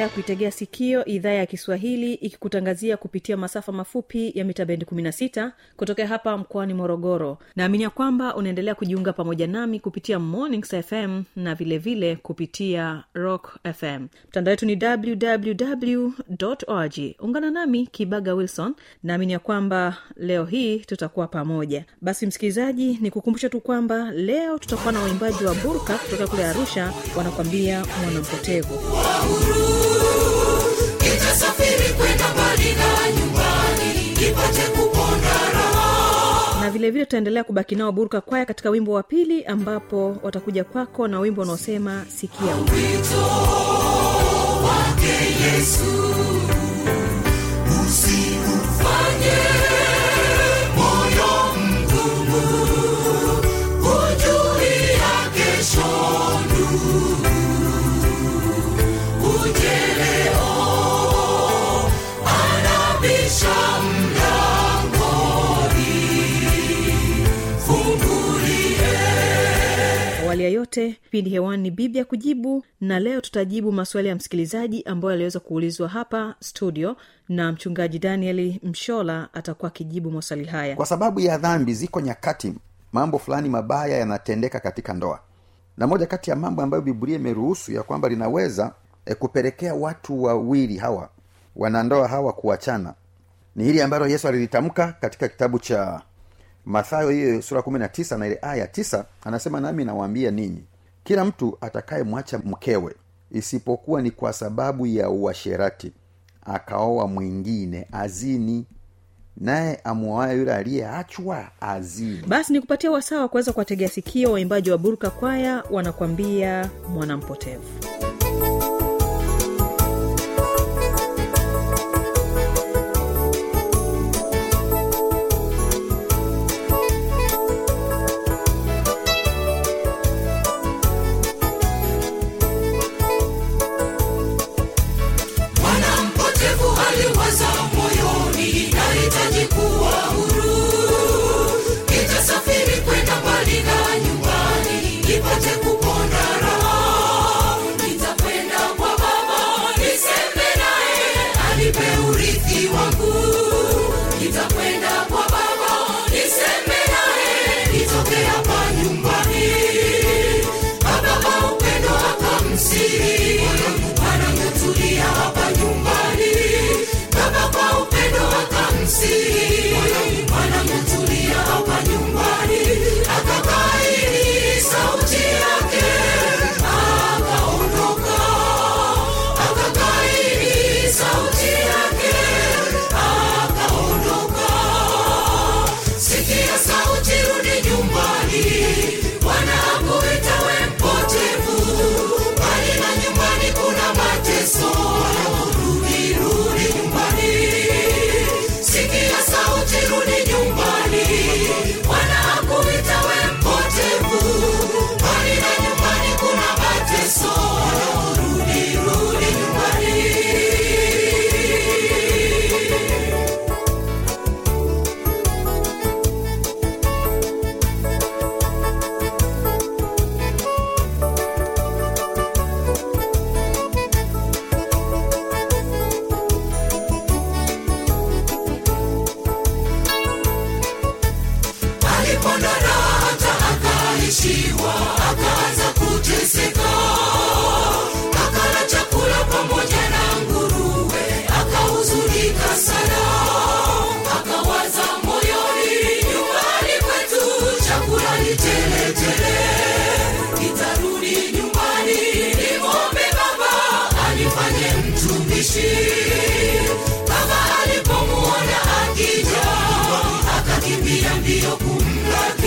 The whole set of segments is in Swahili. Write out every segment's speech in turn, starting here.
unaendelea kuitegea sikio idhaa ya kiswahili ikikutangazia kupitia masafa mafupi ya mita bendi 16 kutokea hapa mkoani morogoro. Naamini ya kwamba unaendelea kujiunga pamoja nami kupitia mornings fm na vilevile vile kupitia rock fm mtandao wetu ni www ungana nami kibaga wilson. Naamini ya kwamba leo hii tutakuwa pamoja. Basi msikilizaji ni kukumbusha tu kwamba leo tutakuwa na waimbaji wa burka kutoka kule arusha wanakwambia mwanampotevu na vilevile tutaendelea kubaki nao burka kwaya katika wimbo wa pili ambapo watakuja kwako na wimbo unaosema sikia wito. Yote kipindi hewani ni biblia kujibu na leo tutajibu maswali ya msikilizaji ambayo aliweza kuulizwa hapa studio na mchungaji danieli mshola atakuwa akijibu maswali haya. Kwa sababu ya dhambi ziko nyakati mambo fulani mabaya yanatendeka katika ndoa. Na moja kati ya mambo ambayo biblia imeruhusu ya kwamba linaweza e, kupelekea watu wawili hawa wanandoa hawa kuachana ni hili ambalo yesu alilitamka katika kitabu cha mathayo hiyo sura kumi na tisa na ile aya tisa anasema nami nawaambia ninyi kila mtu atakayemwacha mkewe isipokuwa ni kwa sababu ya uasherati akaoa mwingine azini naye amuoaye yule aliyeachwa azini. Basi ni kupatia wasaa wa kuweza kuwategea sikio waimbaji wa burka kwaya wanakwambia mwanampotevu yaliyokumba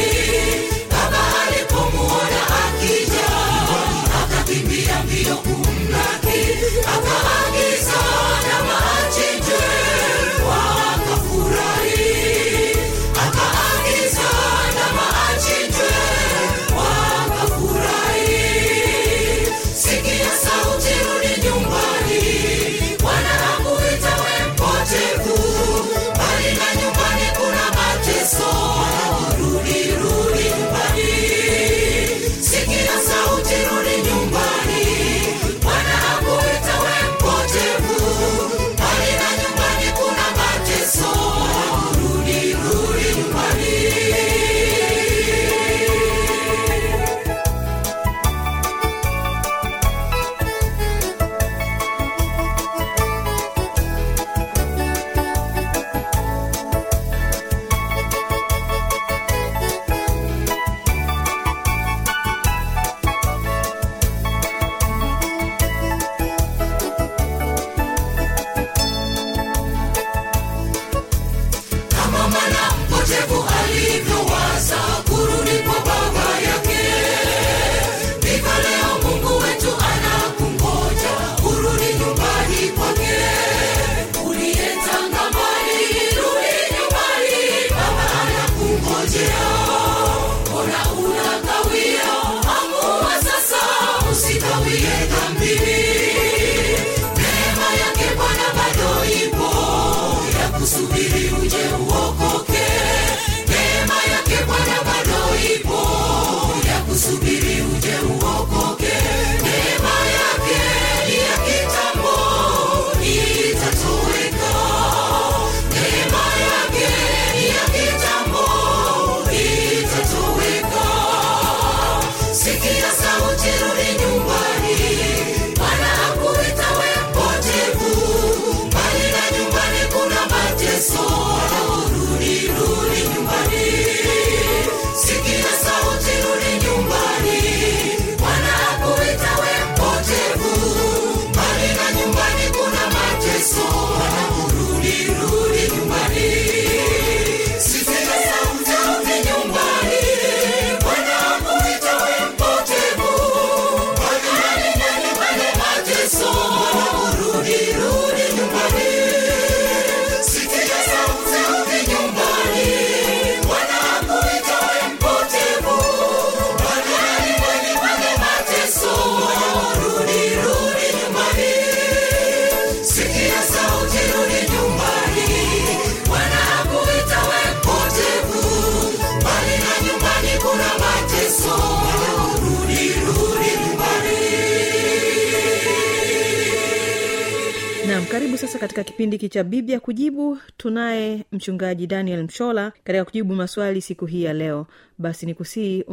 kipindi hiki cha biblia kujibu tunaye mchungaji daniel mshola katika kujibu maswali siku hii ya leo. Basi ni kusii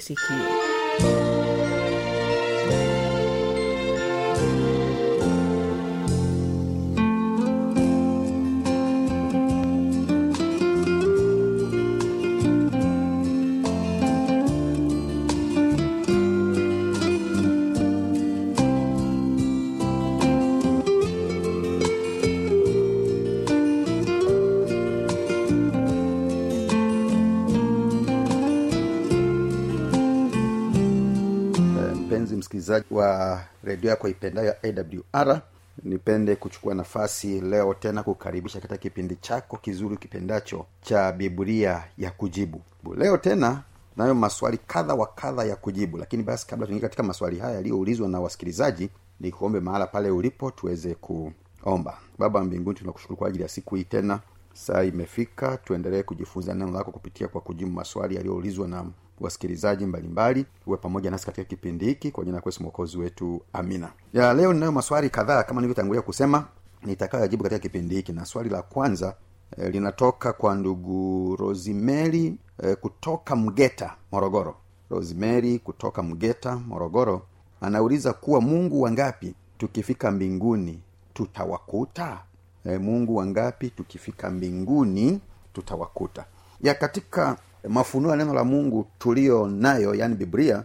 sikio msikilizaji wa redio yako ipendayo awr nipende kuchukua nafasi leo tena kukaribisha katika kipindi chako kizuri kipendacho cha biblia ya kujibu. Leo tena nayo maswali kadha wa kadha ya kujibu lakini basi kabla tuingie katika maswali haya yaliyoulizwa na wasikilizaji nikuombe mahala pale ulipo tuweze kuomba. Baba wa mbinguni tunakushukuru kwa ajili ya siku hii tena. Saa imefika tuendelee kujifunza neno lako kupitia kwa kujibu maswali yaliyoulizwa na wasikilizaji mbalimbali uwe pamoja nasi katika kipindi hiki. Kwa jina kwesu mwokozi wetu amina. Ya leo ninayo maswali kadhaa kama nilivyotangulia kusema nitakayojibu katika kipindi hiki. Na swali la kwanza eh, linatoka kwa ndugu rosimeri eh, kutoka mgeta morogoro. Rosimeri kutoka mgeta morogoro anauliza kuwa mungu wangapi tukifika mbinguni tutawakuta? E, mungu wangapi tukifika mbinguni tutawakuta? Ya katika mafunuo ya neno la mungu tulio nayo yani biblia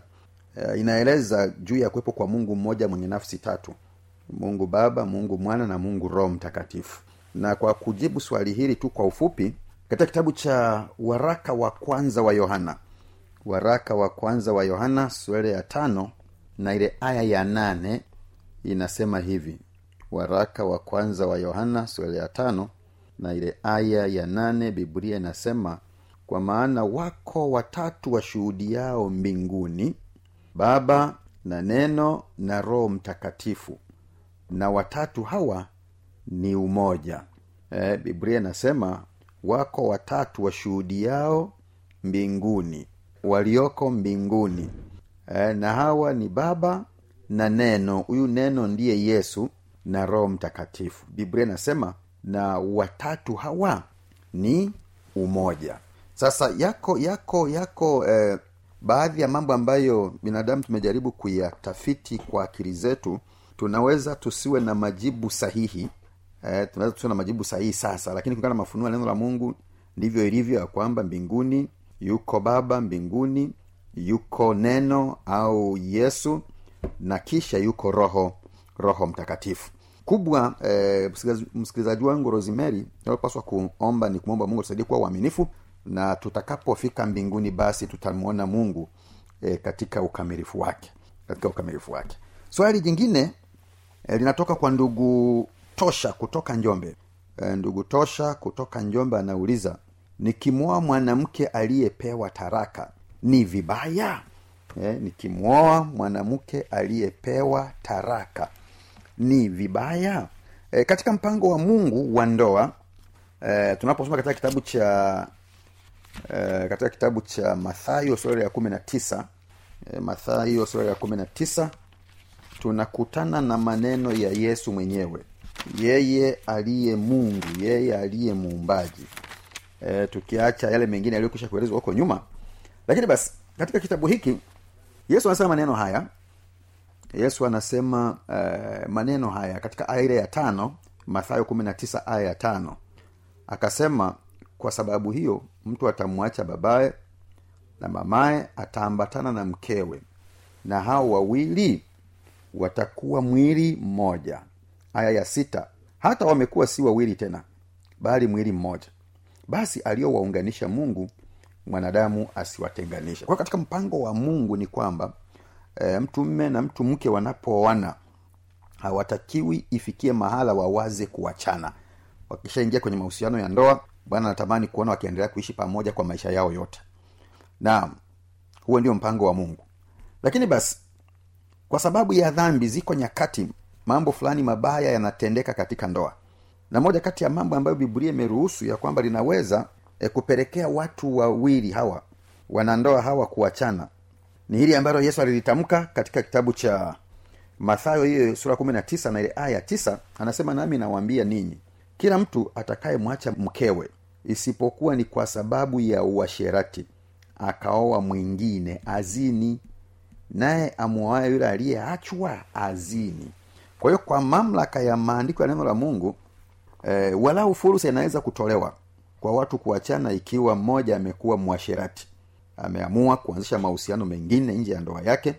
uh, inaeleza juu ya kuwepo kwa mungu mmoja mwenye nafsi tatu. Mungu baba mungu mwana na mungu roho mtakatifu. Na kwa kujibu swali hili tu kwa ufupi katika kitabu cha waraka wa kwanza wa yohana waraka wa kwanza wa yohana sura ya tano na ile aya ya nane inasema hivi. Waraka wa kwanza wa yohana sura ya tano na ile aya ya nane biblia inasema kwa maana wako watatu washuhudiao mbinguni baba na neno na roho mtakatifu. Na watatu hawa ni umoja. E, biblia inasema wako watatu washuhudiao mbinguni walioko mbinguni. E, na hawa ni baba na neno. Huyu neno ndiye yesu na roho mtakatifu. Biblia inasema na watatu hawa ni umoja sasa yako yako yako eh, baadhi ya mambo ambayo binadamu tumejaribu kuyatafiti kwa akili zetu tunaweza tusiwe na majibu sahihi. Eh, tunaweza tusiwe na majibu sahihi sasa lakini kulingana na mafunuo ya neno la mungu ndivyo ilivyo ya kwamba mbinguni yuko baba mbinguni yuko neno au yesu na kisha yuko roho roho mtakatifu. Kubwa eh, msikilizaji- wangu rosemary inalopaswa kuomba ni kumwomba mungu tusaidie kuwa uaminifu na tutakapofika mbinguni basi tutamwona mungu e, katika ukamilifu wake katika ukamilifu wake. Swali jingine e, linatoka kwa ndugu tosha kutoka njombe. E, ndugu tosha kutoka njombe anauliza nikimwoa mwanamke aliyepewa taraka ni vibaya? E, nikimwoa mwanamke aliyepewa taraka ni vibaya? E, katika mpango wa mungu wa ndoa e, tunaposoma katika kitabu cha e, katika kitabu cha mathayo sura ya kumi na tisa e, mathayo sura ya kumi na tisa tunakutana na maneno ya yesu mwenyewe. Yeye aliye mungu yeye aliye muumbaji. E, tukiacha yale mengine yaliyokwisha kuelezwa huko nyuma. Lakini basi katika kitabu hiki yesu anasema maneno haya. Yesu anasema uh, maneno haya katika aya ya tano mathayo kumi na tisa aya ya tano. Akasema kwa sababu hiyo mtu atamwacha babaye na mamaye ataambatana na mkewe. Na hao wawili watakuwa mwili mmoja. Aya ya sita hata wamekuwa si wawili tena bali mwili mmoja. Basi aliyowaunganisha mungu mwanadamu asiwatenganishe. Kwa katika mpango wa mungu ni kwamba e, mtu mme na mtu mke wanapooana hawatakiwi ifikie mahala wawaze kuachana. Wakishaingia kwenye mahusiano ya ndoa bwana anatamani kuona wakiendelea kuishi pamoja kwa maisha yao yote. Na huo ndio mpango wa mungu. Lakini basi kwa sababu ya dhambi ziko nyakati mambo fulani mabaya yanatendeka katika ndoa. Na moja kati ya mambo ambayo biblia imeruhusu ya kwamba linaweza e, kupelekea watu wawili hawa wanandoa hawa kuachana ni hili ambalo yesu alilitamka katika kitabu cha mathayo hiyo sura kumi na tisa na ile aya tisa anasema nami nawaambia ninyi kila mtu atakayemwacha mkewe isipokuwa ni kwa sababu ya uasherati. Akaoa mwingine azini. Naye amwoaye yule aliyeachwa azini. Kwa hiyo kwa mamlaka ya maandiko ya neno la mungu e, walau fursa inaweza kutolewa kwa watu kuachana ikiwa mmoja amekuwa mwasherati. Ameamua kuanzisha mahusiano mengine nje ya ndoa yake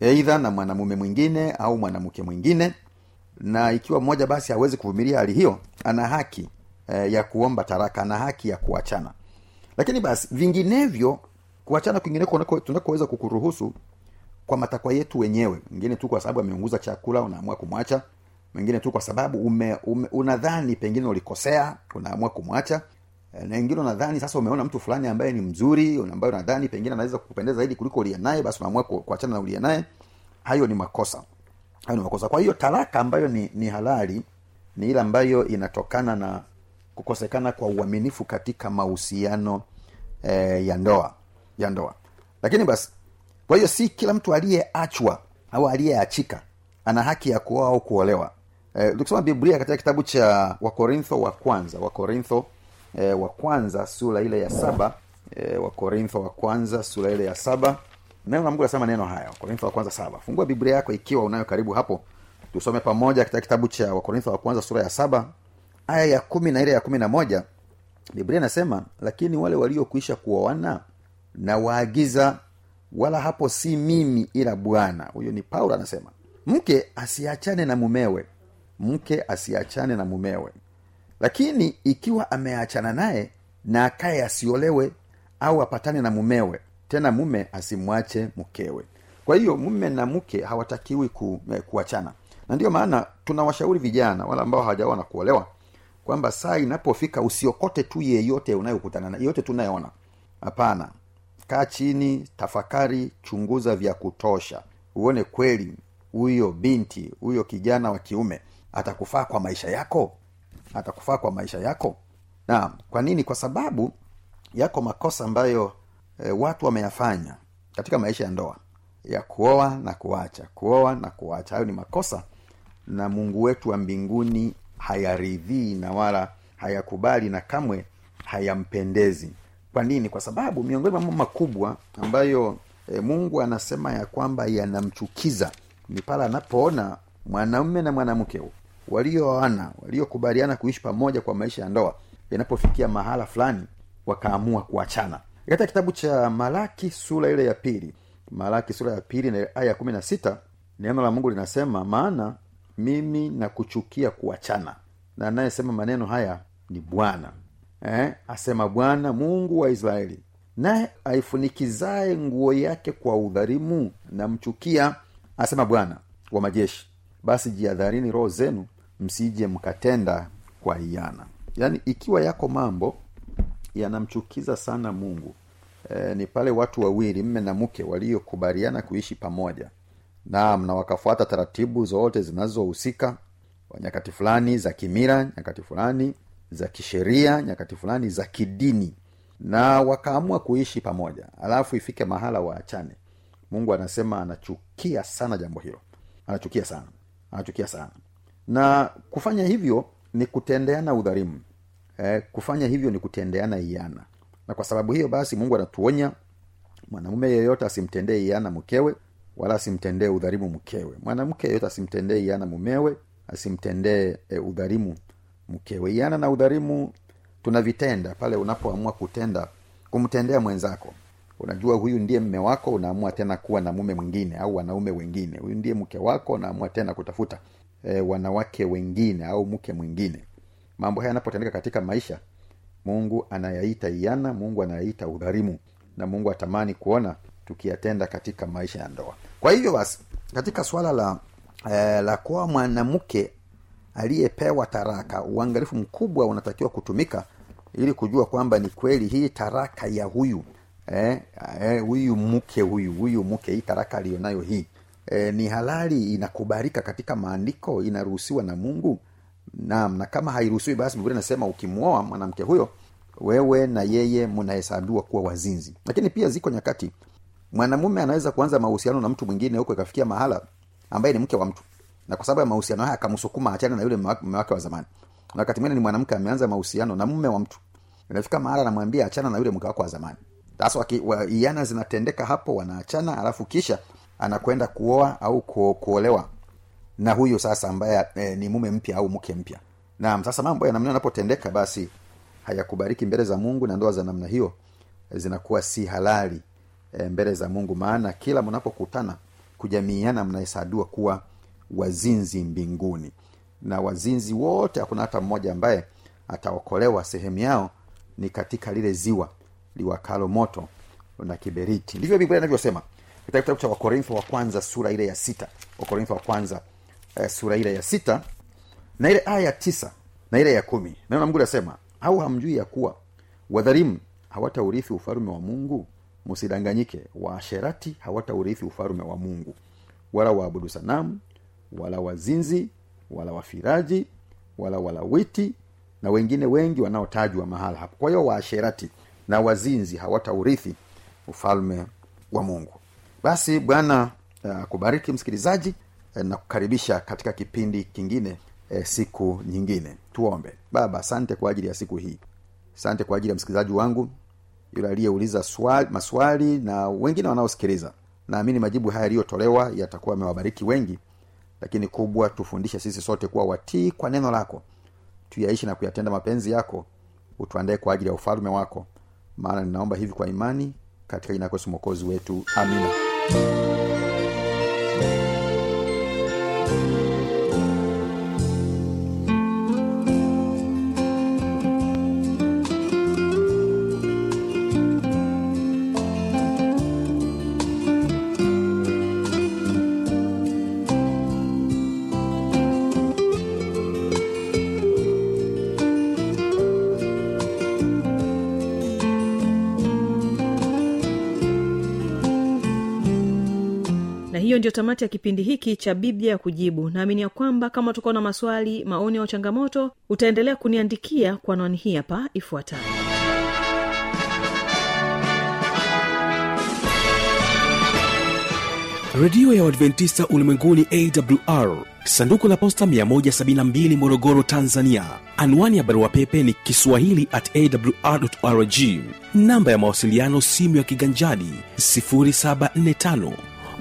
eidha na mwanamume mwingine au mwanamke mwingine. Na ikiwa mmoja basi hawezi kuvumilia hali hiyo ana haki e, ya kuomba taraka na haki ya kuachana. Lakini basi vinginevyo kuachana kwingineko tunakoweza kukuruhusu kwa matakwa yetu wenyewe. Mengine tu kwa sababu ameunguza chakula unaamua kumwacha. Mengine tu kwa sababu ume, ume, unadhani pengine ulikosea unaamua kumwacha. Na wengine unadhani sasa umeona mtu fulani ambaye ni mzuri ambaye unadhani pengine anaweza kukupendeza zaidi kuliko uliye naye basi unaamua kuachana na uliye naye. Hayo ni makosa. Hayo ni makosa. Kwa hiyo taraka ambayo ni, ni halali ni ile ambayo inatokana na kukosekana kwa uaminifu katika mahusiano eh, ya ndoa ya ndoa. Lakini basi kwa hiyo si kila mtu aliyeachwa au aliyeachika ana haki ya kuoa au kuolewa. Eh, tukisoma biblia katika kitabu cha wakorintho wa kwanza wakorintho eh, wa kwanza sura ile ya saba eh, wakorintho wa kwanza sura ile ya saba. Neno la mungu nasema neno haya wakorintho wa kwanza saba. Fungua biblia yako ikiwa unayo karibu hapo. Tusome pamoja katika kitabu cha wakorintho wa kwanza sura ya saba aya ya kumi na ile ya kumi na moja biblia inasema lakini wale waliokuisha kuoana na waagiza wala hapo si mimi ila bwana. Huyo ni paulo anasema mke asiachane na mumewe mke asiachane na mumewe. Lakini ikiwa ameachana naye na akaye asiolewe au apatane na mumewe tena mume asimwache mkewe. Kwa hiyo mume na mke hawatakiwi ku, eh, kuachana. Na ndiyo maana tunawashauri vijana wala ambao hawajaoa kuolewa kwamba saa inapofika usiokote tu yeyote unayokutana na yeyote tunayeona hapana. Kaa chini tafakari chunguza vya kutosha. Uone kweli huyo binti huyo kijana wa kiume atakufaa kwa maisha yako? Atakufaa kwa maisha yako? Na kwa nini? Kwa sababu yako makosa ambayo e, watu wameyafanya katika maisha ya ndoa. Ya kuoa na kuacha kuoa na kuacha. Hayo ni makosa na mungu wetu wa mbinguni hayaridhii na wala hayakubali na kamwe hayampendezi. Kwa nini? Kwa sababu miongoni mwa mambo makubwa ambayo e, mungu anasema ya kwamba yanamchukiza ni pale anapoona mwanaume na mwanamke walioana waliokubaliana kuishi pamoja kwa maisha ya ndoa yanapofikia mahala fulani wakaamua kuachana. Katika kitabu cha malaki sura ile ya pili malaki sura ya pili na aya ya kumi na sita neno la mungu linasema maana mimi nakuchukia kuachana. Na anayesema maneno haya ni bwana. Eh, asema bwana mungu wa israeli naye aifunikizaye nguo yake kwa udharimu namchukia asema bwana wa majeshi basi jiadharini roho zenu msije mkatenda kwa hiana. Yaani ikiwa yako mambo yanamchukiza sana mungu e, ni pale watu wawili mme na mke waliokubaliana kuishi pamoja naam na wakafuata taratibu zote zinazohusika nyakati fulani za kimira nyakati fulani za kisheria nyakati fulani za kidini. Na wakaamua kuishi pamoja. Alafu ifike mahala waachane. Mungu anasema anachukia sana jambo hilo. Anachukia sana. Anachukia sana. Na kufanya hivyo ni kutendeana udharimu eh, kufanya hivyo ni kutendeana iana na kwa sababu hiyo basi mungu anatuonya mwanamume yeyote asimtendee iana mkewe wala asimtendee udhalimu mkewe. Mwanamke yeyote asimtendee iana mumewe asimtendee e, udhalimu mkewe. Iana na udhalimu tunavitenda. Pale unapoamua kutenda kumtendea mwenzako. Unajua huyu ndiye mme wako unaamua tena kuwa na mume mwingine au wanaume wengine. Huyu ndiye mke wako unaamua tena kutafuta e, wanawake wengine au mke mwingine. Mambo haya yanapotendeka katika maisha mungu anayaita iana mungu anayaita udharimu na mungu atamani kuona tukiyatenda katika maisha ya ndoa kwa hivyo basi katika swala la eh, la kuwa mwanamke aliyepewa taraka uangalifu mkubwa unatakiwa kutumika ili kujua kwamba ni kweli hii taraka ya huyu eh, eh, huyu mke huyu huyu mke hii taraka aliyonayo hii eh, ni halali inakubalika katika maandiko inaruhusiwa na mungu? Naam na kama hairuhusiwi basi biblia nasema ukimwoa mwanamke huyo wewe na yeye mnahesabiwa kuwa wazinzi. Lakini pia ziko nyakati mwanamume anaweza kuanza mahusiano na mtu mwingine huko ikafikia mahala ambaye ni mke wa mtu. Na kwa sababu ya mahusiano haya akamsukuma achane na yule mume wake wa zamani. Na wakati mwingine ni mwanamke ameanza mahusiano na mume wa mtu. Inafika mahala anamwambia achana na yule mke wako wa zamani. Sasa iana zinatendeka hapo wanaachana alafu kisha anakwenda kuoa au ku, kuolewa na huyu sasa ambaye e, ni mume mpya au mke mpya. Naam sasa mambo ya namna yanapotendeka basi hayakubariki mbele za mungu na ndoa za namna hiyo zinakuwa si halali e, mbele za mungu. Maana kila mnapokutana kujamiiana mnahesabiwa kuwa wazinzi mbinguni. Na wazinzi wote hakuna hata mmoja ambaye ataokolewa. Sehemu yao ni katika lile ziwa liwakalo moto na kiberiti. Ndivyo biblia inavyosema. Katika kitabu cha wakorintho wa kwanza sura ile ya sita. Wakorintho wa kwanza eh, sura ile ya sita na ile aya ya tisa na ile ya kumi. Neno la au hamjui ya kuwa wadhalimu hawataurithi ufalume wa mungu msidanganyike waasherati hawataurithi ufalume wa mungu wala waabudu sanamu wala wazinzi wala wafiraji wala walawiti na wengine wengi wanaotajwa mahala hapo. Kwa hiyo waasherati na wazinzi hawataurithi ufalme wa mungu. Basi bwana uh, kubariki msikilizaji uh, na kukaribisha katika kipindi kingine uh, siku nyingine. Tuombe. Baba asante kwa ajili ya siku hii. Asante kwa ajili ya msikilizaji wangu yule aliyeuliza maswali na wengine wanaosikiliza. Naamini majibu haya yaliyotolewa yatakuwa amewabariki wengi lakini kubwa tufundishe sisi sote kuwa watii kwa neno lako. Tuyaishi na kuyatenda mapenzi yako. Utuandae kwa ajili ya ufalume wako. Maana ninaomba hivi kwa imani katika jina yesu mwokozi wetu. Amina ndio tamati ya kipindi hiki cha biblia ya kujibu. Naamini ya kwamba kama utakuwa na maswali maoni au changamoto utaendelea kuniandikia kwa anwani hii hapa ifuatayo. Redio ya uadventista ulimwenguni awr sanduku la posta 172 morogoro tanzania. Anwani ya barua pepe ni kiswahili at awrrg namba ya mawasiliano simu ya kiganjadi 745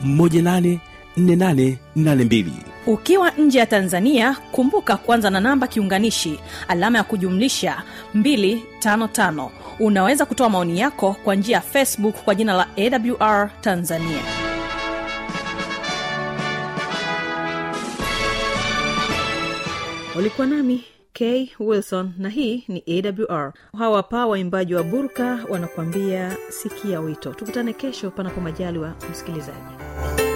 184882 ukiwa nje ya tanzania kumbuka kwanza na namba kiunganishi alama ya kujumlisha 255 unaweza kutoa maoni yako kwa njia ya facebook kwa jina la awr tanzania. Ulikuwa nami k wilson na hii ni awr hawa pa waimbaji wa burka wanakuambia sikia wito. Tukutane kesho panapo majali wa msikilizaji Sikia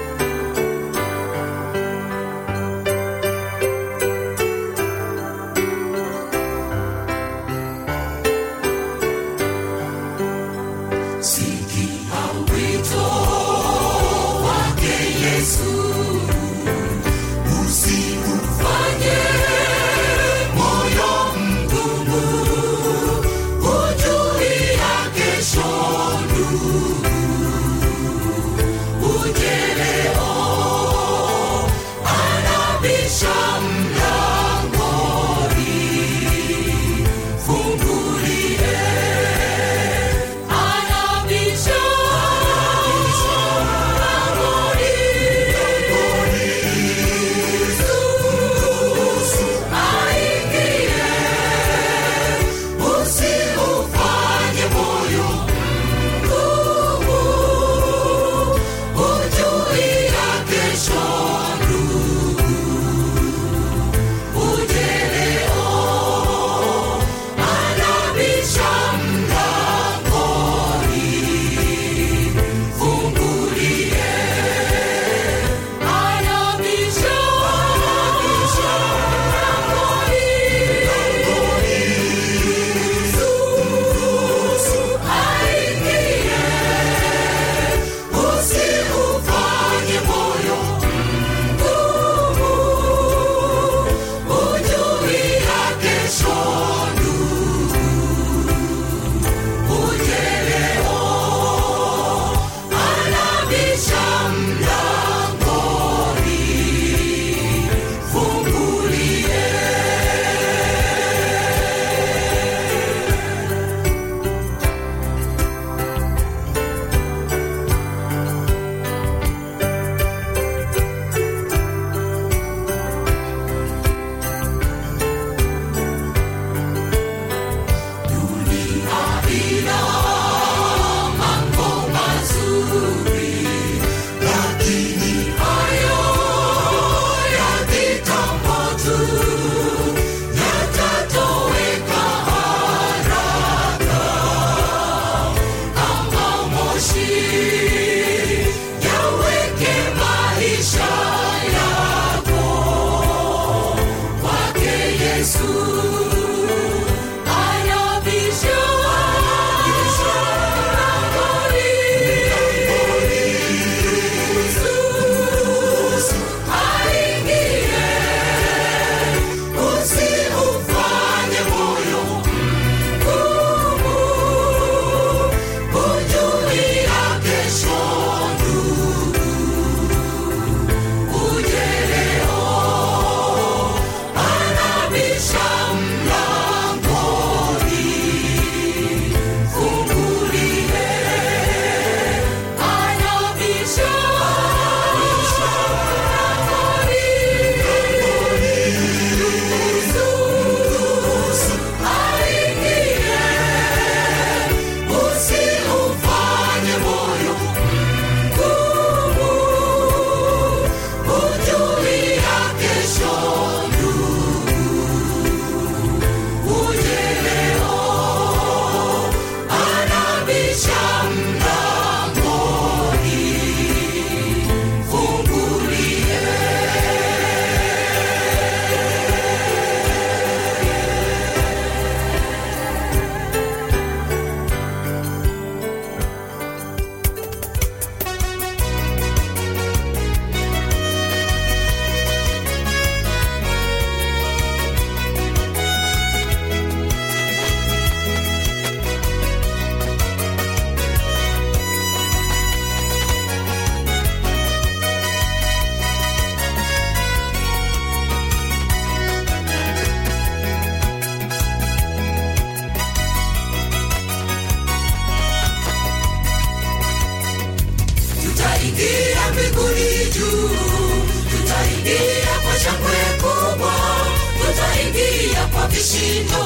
Tutashinda kwa vishindo,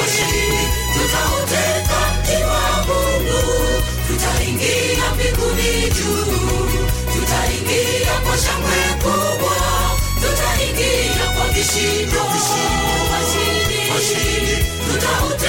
washindi. Tutauteka mji wa Mungu, tutaingia mbinguni juu, tutaingia kwa shangwe kubwa, tutaingia kwa vishindo, washindi. Tutauteka